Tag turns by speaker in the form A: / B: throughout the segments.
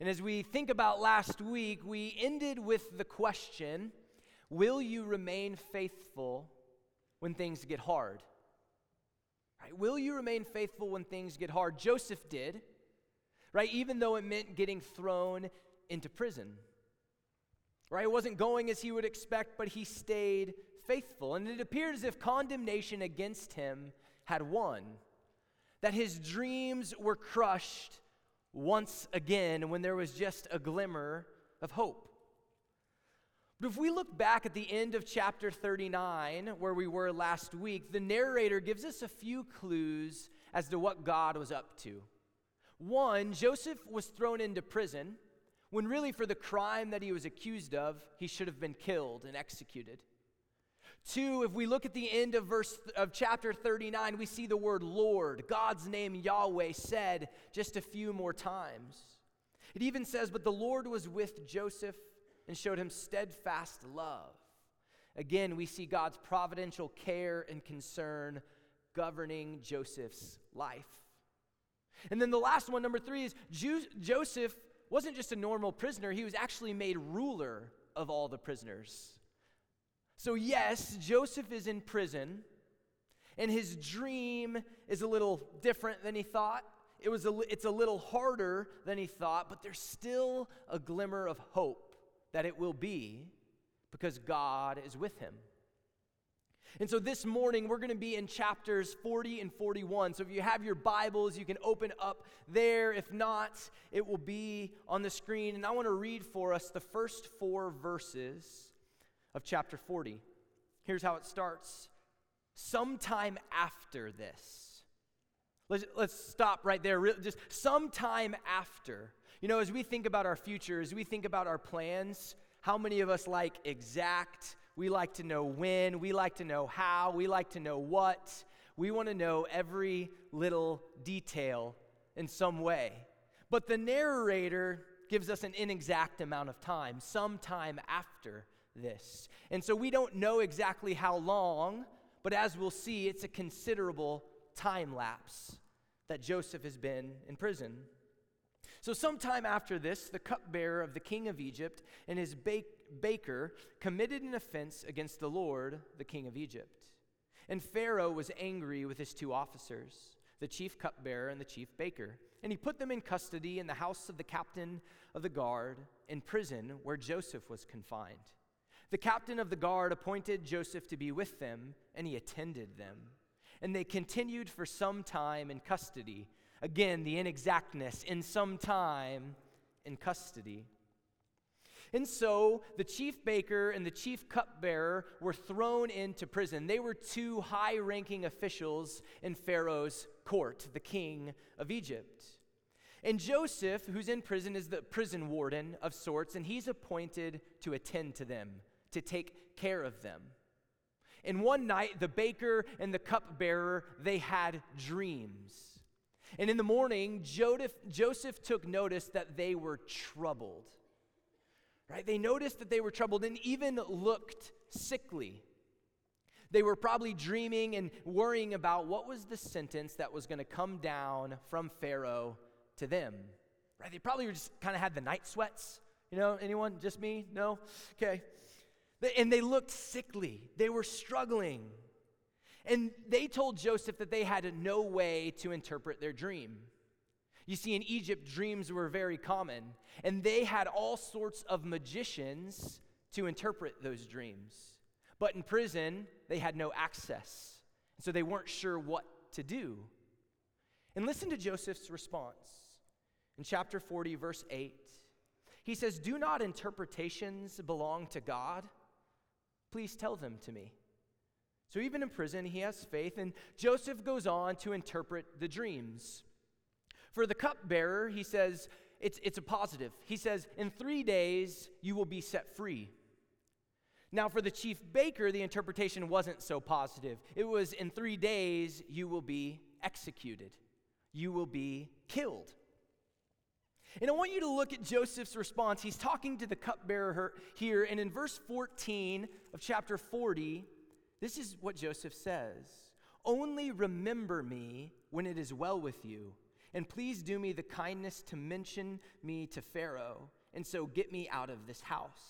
A: And as we think about last week, we ended with the question Will you remain faithful when things get hard? Right? Will you remain faithful when things get hard? Joseph did, right? Even though it meant getting thrown into prison. Right? It wasn't going as he would expect, but he stayed faithful. And it appeared as if condemnation against him had won, that his dreams were crushed once again when there was just a glimmer of hope. But if we look back at the end of chapter 39, where we were last week, the narrator gives us a few clues as to what God was up to. One, Joseph was thrown into prison when, really, for the crime that he was accused of, he should have been killed and executed. Two, if we look at the end of verse of chapter 39, we see the word Lord, God's name Yahweh said just a few more times. It even says, But the Lord was with Joseph and showed him steadfast love. Again, we see God's providential care and concern governing Joseph's life. And then the last one, number three, is Joseph wasn't just a normal prisoner, he was actually made ruler of all the prisoners. So, yes, Joseph is in prison, and his dream is a little different than he thought. It was a, it's a little harder than he thought, but there's still a glimmer of hope that it will be because God is with him. And so this morning, we're going to be in chapters 40 and 41. So if you have your Bibles, you can open up there. If not, it will be on the screen. And I want to read for us the first four verses of chapter 40. Here's how it starts Sometime after this. Let's, let's stop right there. Just sometime after. You know, as we think about our future, as we think about our plans, how many of us like exact? We like to know when, we like to know how, we like to know what. We want to know every little detail in some way. But the narrator gives us an inexact amount of time, sometime after this. And so we don't know exactly how long, but as we'll see, it's a considerable time lapse that Joseph has been in prison. So, sometime after this, the cupbearer of the king of Egypt and his baker committed an offense against the Lord, the king of Egypt. And Pharaoh was angry with his two officers, the chief cupbearer and the chief baker. And he put them in custody in the house of the captain of the guard in prison where Joseph was confined. The captain of the guard appointed Joseph to be with them, and he attended them. And they continued for some time in custody. Again, the inexactness, in some time in custody. And so the chief baker and the chief cupbearer were thrown into prison. They were two high ranking officials in Pharaoh's court, the king of Egypt. And Joseph, who's in prison, is the prison warden of sorts, and he's appointed to attend to them to take care of them. And one night, the baker and the cupbearer, they had dreams. And in the morning, Joseph, took notice that they were troubled. Right? They noticed that they were troubled and even looked sickly. They were probably dreaming and worrying about what was the sentence that was going to come down from Pharaoh to them. Right? They probably just kind of had the night sweats. You know, anyone? Just me? No? Okay. And they looked sickly, they were struggling. And they told Joseph that they had no way to interpret their dream. You see, in Egypt, dreams were very common, and they had all sorts of magicians to interpret those dreams. But in prison, they had no access, so they weren't sure what to do. And listen to Joseph's response. In chapter 40, verse 8, he says, Do not interpretations belong to God? Please tell them to me. So, even in prison, he has faith, and Joseph goes on to interpret the dreams. For the cupbearer, he says, it's, it's a positive. He says, In three days, you will be set free. Now, for the chief baker, the interpretation wasn't so positive. It was, In three days, you will be executed, you will be killed. And I want you to look at Joseph's response. He's talking to the cupbearer here, and in verse 14 of chapter 40, this is what Joseph says Only remember me when it is well with you, And please do me the kindness to mention me to Pharaoh, and so get me out of this house.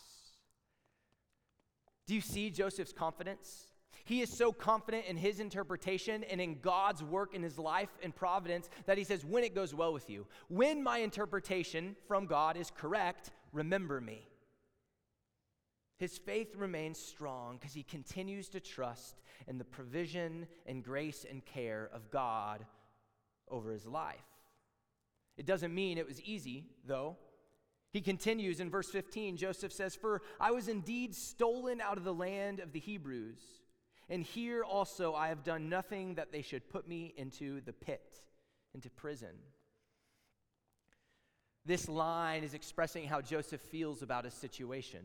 A: Do you see Joseph's confidence? He is so confident in his interpretation and in God's work in his life and providence that he says, When it goes well with you, when my interpretation from God is correct, remember me. His faith remains strong because he continues to trust in the provision and grace and care of God over his life. It doesn't mean it was easy, though. He continues in verse 15. Joseph says, For I was indeed stolen out of the land of the Hebrews, and here also I have done nothing that they should put me into the pit, into prison. This line is expressing how Joseph feels about his situation,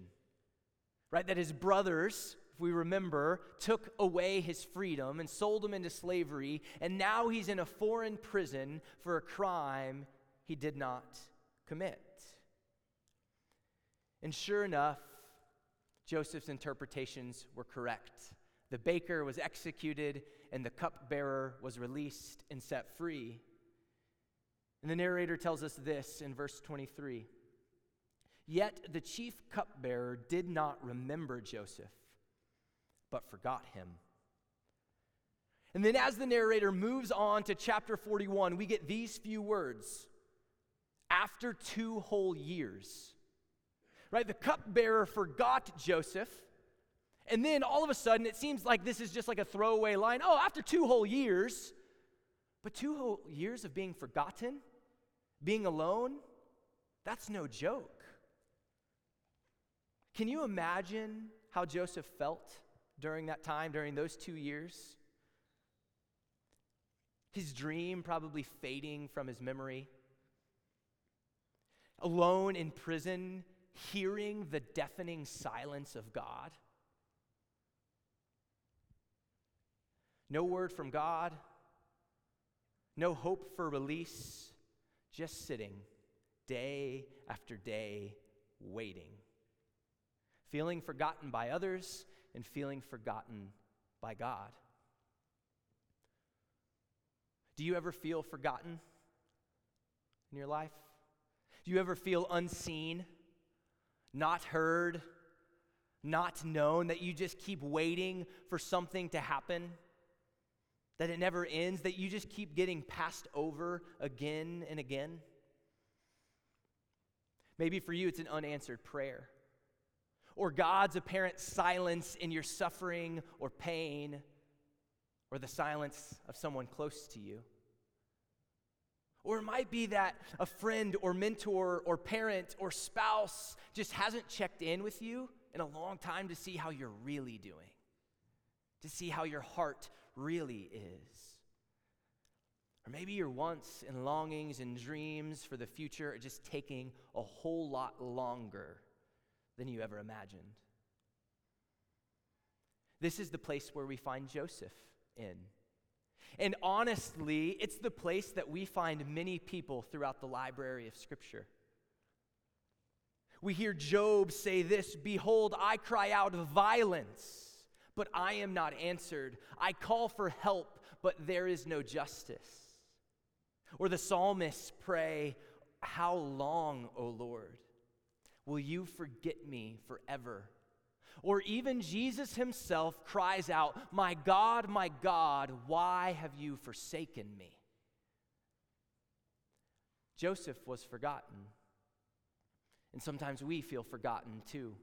A: right? That his brothers, if we remember, took away his freedom and sold him into slavery, and now he's in a foreign prison for a crime he did not commit. And sure enough, Joseph's interpretations were correct. The baker was executed, and the cupbearer was released and set free. And the narrator tells us this in verse 23 Yet the chief cupbearer did not remember Joseph, but forgot him. And then, as the narrator moves on to chapter 41, we get these few words after two whole years. Right? The cupbearer forgot Joseph. And then all of a sudden, it seems like this is just like a throwaway line. Oh, after two whole years. But two whole years of being forgotten, being alone, that's no joke. Can you imagine how Joseph felt during that time, during those two years? His dream probably fading from his memory alone in prison, hearing the deafening silence of God. No word from God, no hope for release, just sitting day after day waiting, feeling forgotten by others and feeling forgotten by God. Do you ever feel forgotten in your life? Do you ever feel unseen, not heard, not known, that you just keep waiting for something to happen? That it never ends, that you just keep getting passed over again and again? Maybe for you, it's an unanswered prayer, or God's apparent silence in your suffering or pain, or the silence of someone close to you. Or it might be that a friend or mentor or parent or spouse just hasn't checked in with you in a long time to see how you're really doing, to see how your heart really is. Or maybe your wants and longings and dreams for the future are just taking a whole lot longer than you ever imagined. This is the place where we find Joseph in. And honestly, it's the place that we find many people throughout the library of Scripture. We hear Job say this Behold, I cry out violence, but I am not answered. I call for help, but there is no justice. Or the psalmists pray, How long, O Lord, will you forget me forever? Or even Jesus himself cries out, My God, my God, why have you forsaken me? Joseph was forgotten. And sometimes we feel forgotten too.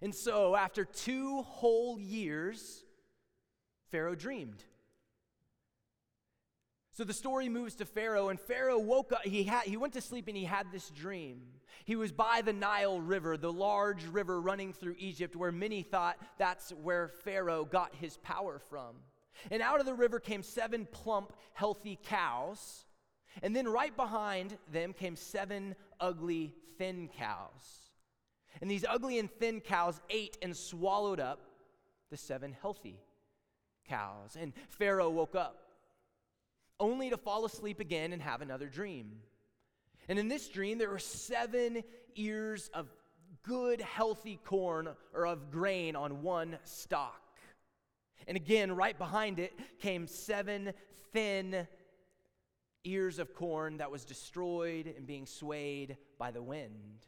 A: And so, after two whole years, Pharaoh dreamed. So the story moves to Pharaoh, and Pharaoh woke up. He, had, he went to sleep and he had this dream. He was by the Nile River, the large river running through Egypt, where many thought that's where Pharaoh got his power from. And out of the river came seven plump, healthy cows. And then right behind them came seven ugly, thin cows. And these ugly and thin cows ate and swallowed up the seven healthy cows. And Pharaoh woke up only to fall asleep again and have another dream. And in this dream, there were seven ears of good, healthy corn or of grain on one stalk. And again, right behind it came seven thin, ears of corn that was destroyed and being swayed by the wind.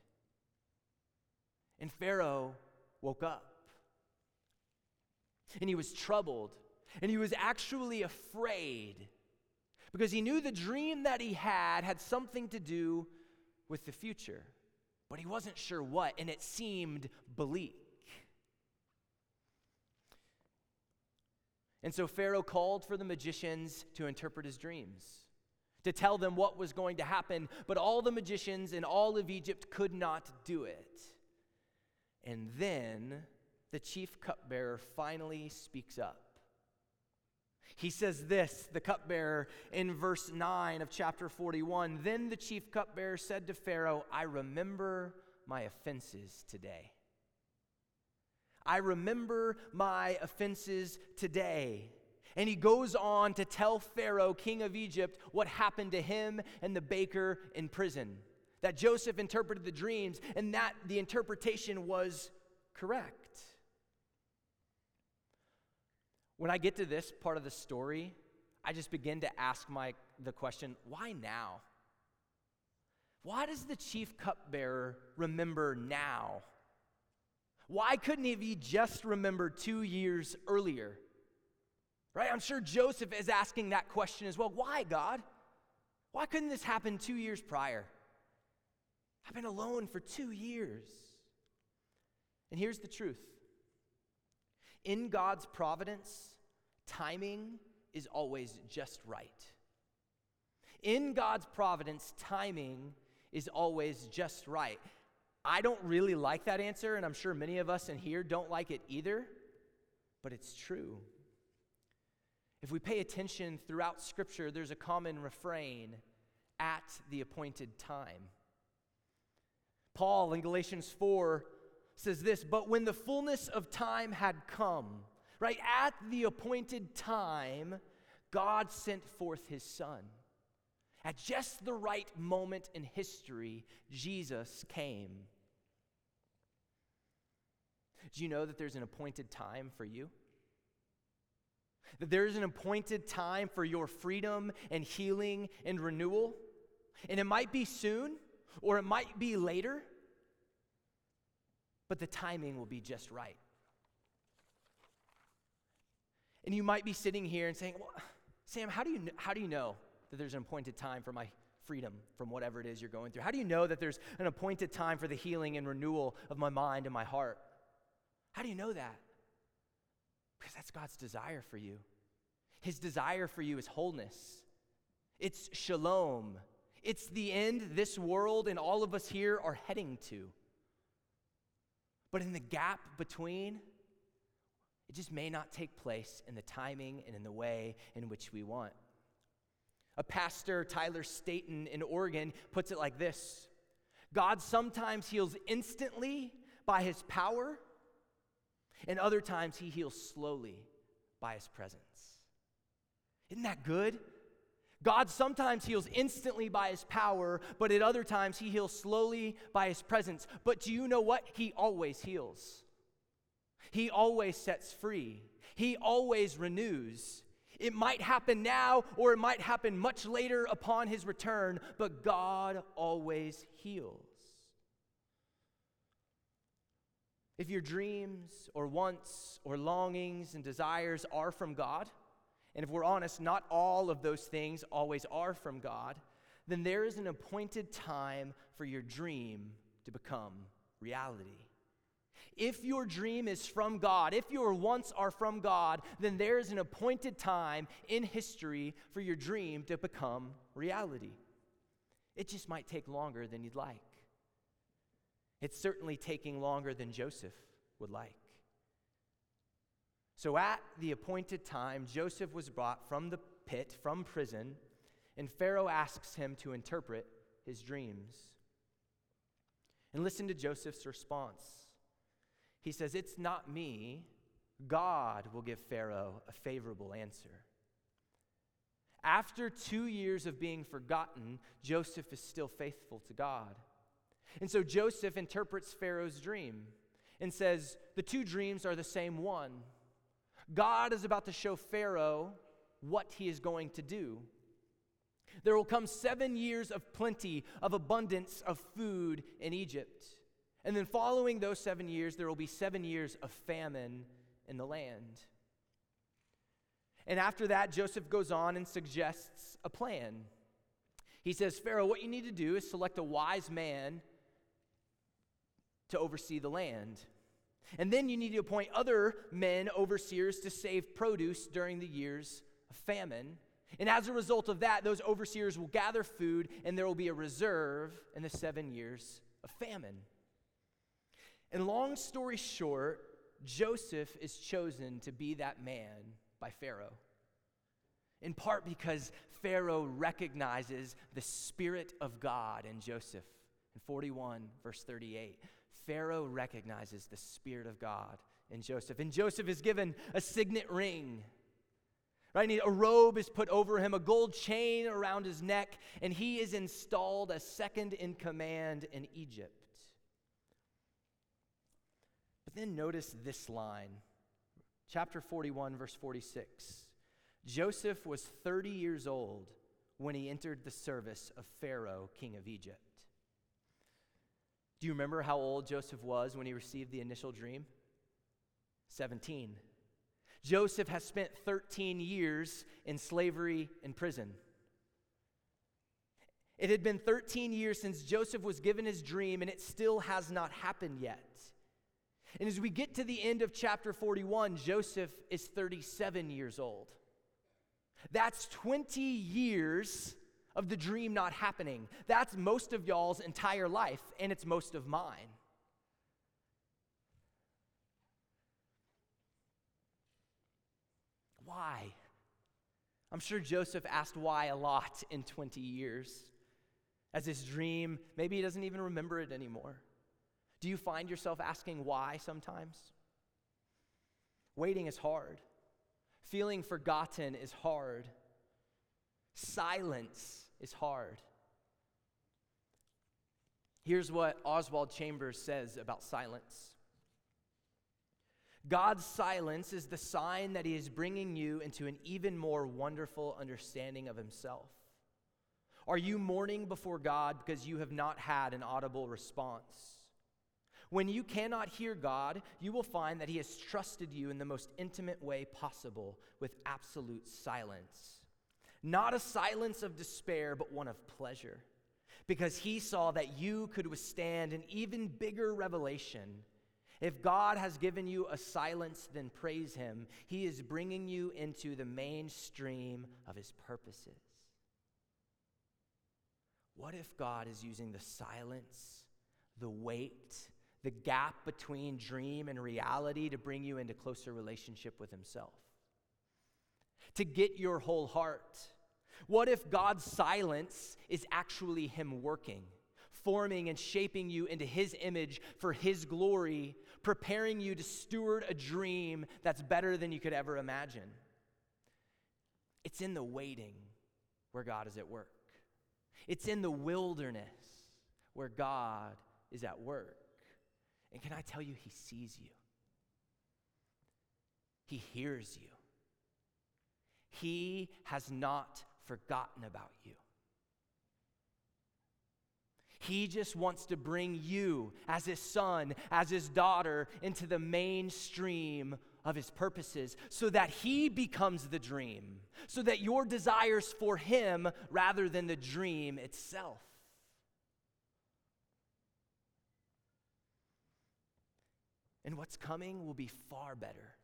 A: And Pharaoh woke up. And he was troubled. And he was actually afraid because he knew the dream that he had had something to do with the future. But he wasn't sure what, and it seemed bleak. And so Pharaoh called for the magicians to interpret his dreams, to tell them what was going to happen, but all the magicians in all of Egypt could not do it. And then the chief cupbearer finally speaks up. He says this, the cupbearer, in verse 9 of chapter 41 Then the chief cupbearer said to Pharaoh, I remember my offenses today. I remember my offenses today. And he goes on to tell Pharaoh, king of Egypt, what happened to him and the baker in prison. That Joseph interpreted the dreams and that the interpretation was correct. When I get to this part of the story, I just begin to ask my, the question why now? Why does the chief cupbearer remember now? Why couldn't he just remembered two years earlier? Right? I'm sure Joseph is asking that question as well. Why, God? Why couldn't this happen two years prior? I've been alone for two years. And here's the truth in God's providence, timing is always just right. In God's providence, timing is always just right. I don't really like that answer, and I'm sure many of us in here don't like it either, but it's true. If we pay attention throughout Scripture, there's a common refrain at the appointed time. Paul in Galatians 4 says this, but when the fullness of time had come, right, at the appointed time, God sent forth his Son. At just the right moment in history, Jesus came. Do you know that there's an appointed time for you? That there is an appointed time for your freedom and healing and renewal? And it might be soon or it might be later, but the timing will be just right. And you might be sitting here and saying, well, Sam, how do, you, how do you know that there's an appointed time for my freedom from whatever it is you're going through? How do you know that there's an appointed time for the healing and renewal of my mind and my heart? How do you know that? Because that's God's desire for you. His desire for you is wholeness, it's shalom. It's the end this world and all of us here are heading to. But in the gap between, it just may not take place in the timing and in the way in which we want. A pastor, Tyler Staton in Oregon, puts it like this God sometimes heals instantly by his power, and other times he heals slowly by his presence. Isn't that good? God sometimes heals instantly by his power, but at other times he heals slowly by his presence. But do you know what? He always heals. He always sets free. He always renews. It might happen now or it might happen much later upon his return, but God always heals. If your dreams or wants or longings and desires are from God, and if we're honest, not all of those things always are from God, then there is an appointed time for your dream to become reality. If your dream is from God, if your wants are from God, then there is an appointed time in history for your dream to become reality. It just might take longer than you'd like. It's certainly taking longer than Joseph would like. So at the appointed time, Joseph was brought from the pit, from prison, and Pharaoh asks him to interpret his dreams. And listen to Joseph's response. He says, It's not me. God will give Pharaoh a favorable answer. After two years of being forgotten, Joseph is still faithful to God. And so Joseph interprets Pharaoh's dream and says, The two dreams are the same one. God is about to show Pharaoh what he is going to do. There will come seven years of plenty, of abundance of food in Egypt. And then following those seven years, there will be seven years of famine in the land. And after that, Joseph goes on and suggests a plan. He says, Pharaoh, what you need to do is select a wise man to oversee the land. And then you need to appoint other men, overseers, to save produce during the years of famine. And as a result of that, those overseers will gather food, and there will be a reserve in the seven years of famine. And long story short, Joseph is chosen to be that man by Pharaoh. In part because Pharaoh recognizes the Spirit of God in Joseph. In 41, verse 38, Pharaoh recognizes the Spirit of God in Joseph. And Joseph is given a signet ring. Right? A robe is put over him, a gold chain around his neck, and he is installed as second in command in Egypt. But then notice this line, chapter 41, verse 46. Joseph was 30 years old when he entered the service of Pharaoh, king of Egypt. Do you remember how old Joseph was when he received the initial dream? 17. Joseph has spent 13 years in slavery in prison. It had been 13 years since Joseph was given his dream, and it still has not happened yet. And as we get to the end of chapter 41, Joseph is 37 years old. That's 20 years of the dream not happening. That's most of y'all's entire life, and it's most of mine. Why? I'm sure Joseph asked why a lot in 20 years. As his dream, maybe he doesn't even remember it anymore. Do you find yourself asking why sometimes? Waiting is hard. Feeling forgotten is hard. Silence is hard. Here's what Oswald Chambers says about silence God's silence is the sign that He is bringing you into an even more wonderful understanding of Himself. Are you mourning before God because you have not had an audible response? When you cannot hear God, you will find that He has trusted you in the most intimate way possible with absolute silence. Not a silence of despair, but one of pleasure, because He saw that you could withstand an even bigger revelation. If God has given you a silence, then praise Him. He is bringing you into the mainstream of His purposes. What if God is using the silence, the wait, the gap between dream and reality to bring you into closer relationship with Himself. To get your whole heart. What if God's silence is actually Him working, forming and shaping you into His image for His glory, preparing you to steward a dream that's better than you could ever imagine? It's in the waiting where God is at work, it's in the wilderness where God is at work. And can I tell you, He sees you, He hears you, He has not forgotten about you. He just wants to bring you as his son, as his daughter, into the mainstream of his purposes so that he becomes the dream, so that your desires for him rather than the dream itself. And what's coming will be far better.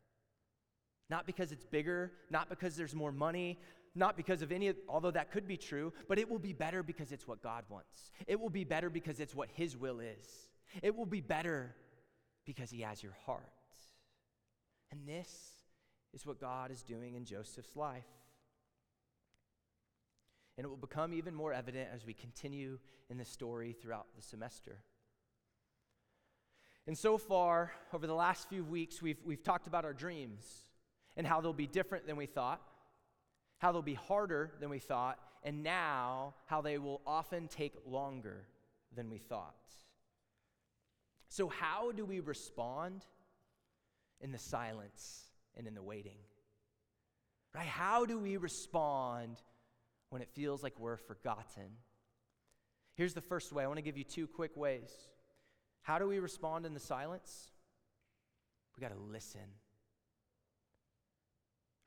A: Not because it's bigger, not because there's more money, not because of any, although that could be true, but it will be better because it's what God wants. It will be better because it's what His will is. It will be better because He has your heart. And this is what God is doing in Joseph's life. And it will become even more evident as we continue in the story throughout the semester. And so far, over the last few weeks, we've, we've talked about our dreams and how they'll be different than we thought, how they'll be harder than we thought, and now how they will often take longer than we thought. So, how do we respond in the silence and in the waiting? Right? How do we respond when it feels like we're forgotten. Here's the first way I want to give you two quick ways. How do we respond in the silence? We got to listen.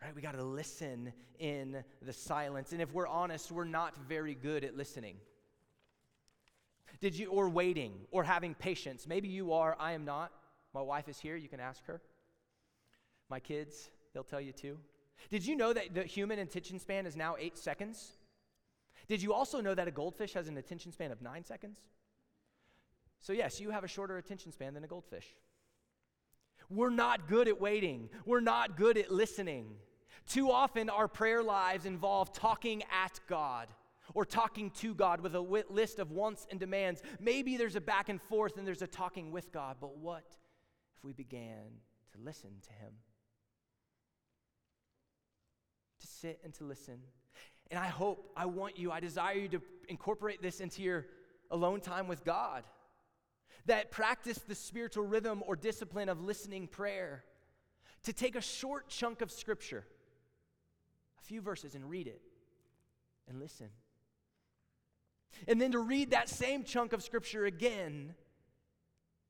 A: Right? We got to listen in the silence. And if we're honest, we're not very good at listening. Did you, or waiting, or having patience? Maybe you are, I am not. My wife is here, you can ask her. My kids, they'll tell you too. Did you know that the human attention span is now eight seconds? Did you also know that a goldfish has an attention span of nine seconds? So, yes, you have a shorter attention span than a goldfish. We're not good at waiting, we're not good at listening. Too often, our prayer lives involve talking at God or talking to God with a list of wants and demands. Maybe there's a back and forth and there's a talking with God, but what if we began to listen to Him? To sit and to listen. And I hope, I want you, I desire you to incorporate this into your alone time with God. That practice the spiritual rhythm or discipline of listening prayer. To take a short chunk of Scripture few verses and read it and listen. And then to read that same chunk of scripture again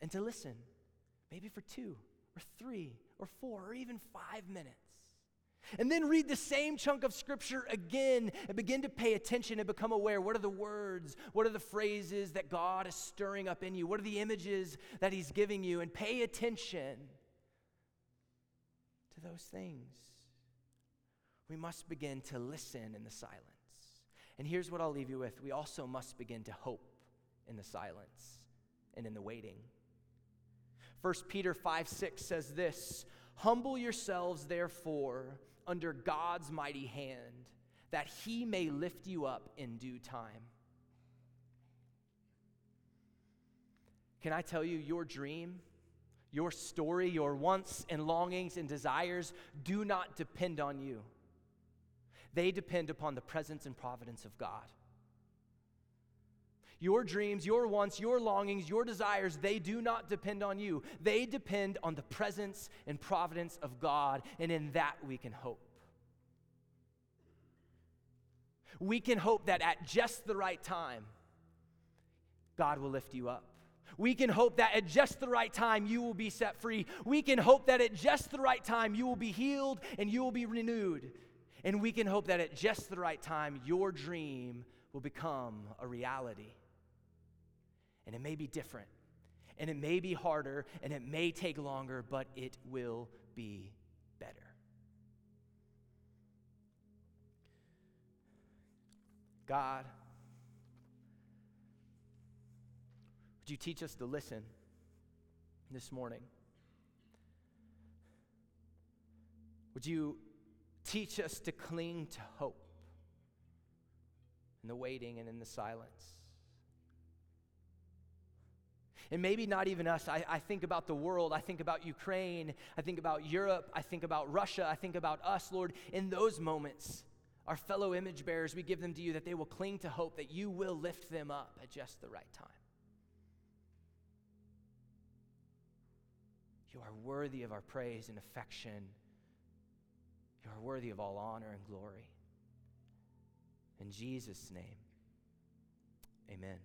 A: and to listen, maybe for two or three or four or even five minutes. And then read the same chunk of scripture again and begin to pay attention and become aware. What are the words? What are the phrases that God is stirring up in you? What are the images that He's giving you? And pay attention to those things we must begin to listen in the silence. And here's what I'll leave you with we also must begin to hope in the silence and in the waiting. 1 Peter 5 6 says this Humble yourselves, therefore, under God's mighty hand, that he may lift you up in due time. Can I tell you, your dream, your story, your wants and longings and desires do not depend on you. They depend upon the presence and providence of God. Your dreams, your wants, your longings, your desires, they do not depend on you. They depend on the presence and providence of God, and in that we can hope. We can hope that at just the right time, God will lift you up. We can hope that at just the right time you will be set free. We can hope that at just the right time you will be healed and you will be renewed. And we can hope that at just the right time, your dream will become a reality. And it may be different, and it may be harder, and it may take longer, but it will be better. God, would you teach us to listen this morning? Would you Teach us to cling to hope in the waiting and in the silence. And maybe not even us. I, I, think about the world. I think about Ukraine. I think about Europe. I think about Russia. I think about us, Lord. In those moments, our fellow image bearers, we give them to you that they will cling to hope that you will lift them up at just the right time. You are worthy of our praise and affection are worthy of all honor and glory. In Jesus' name, amen.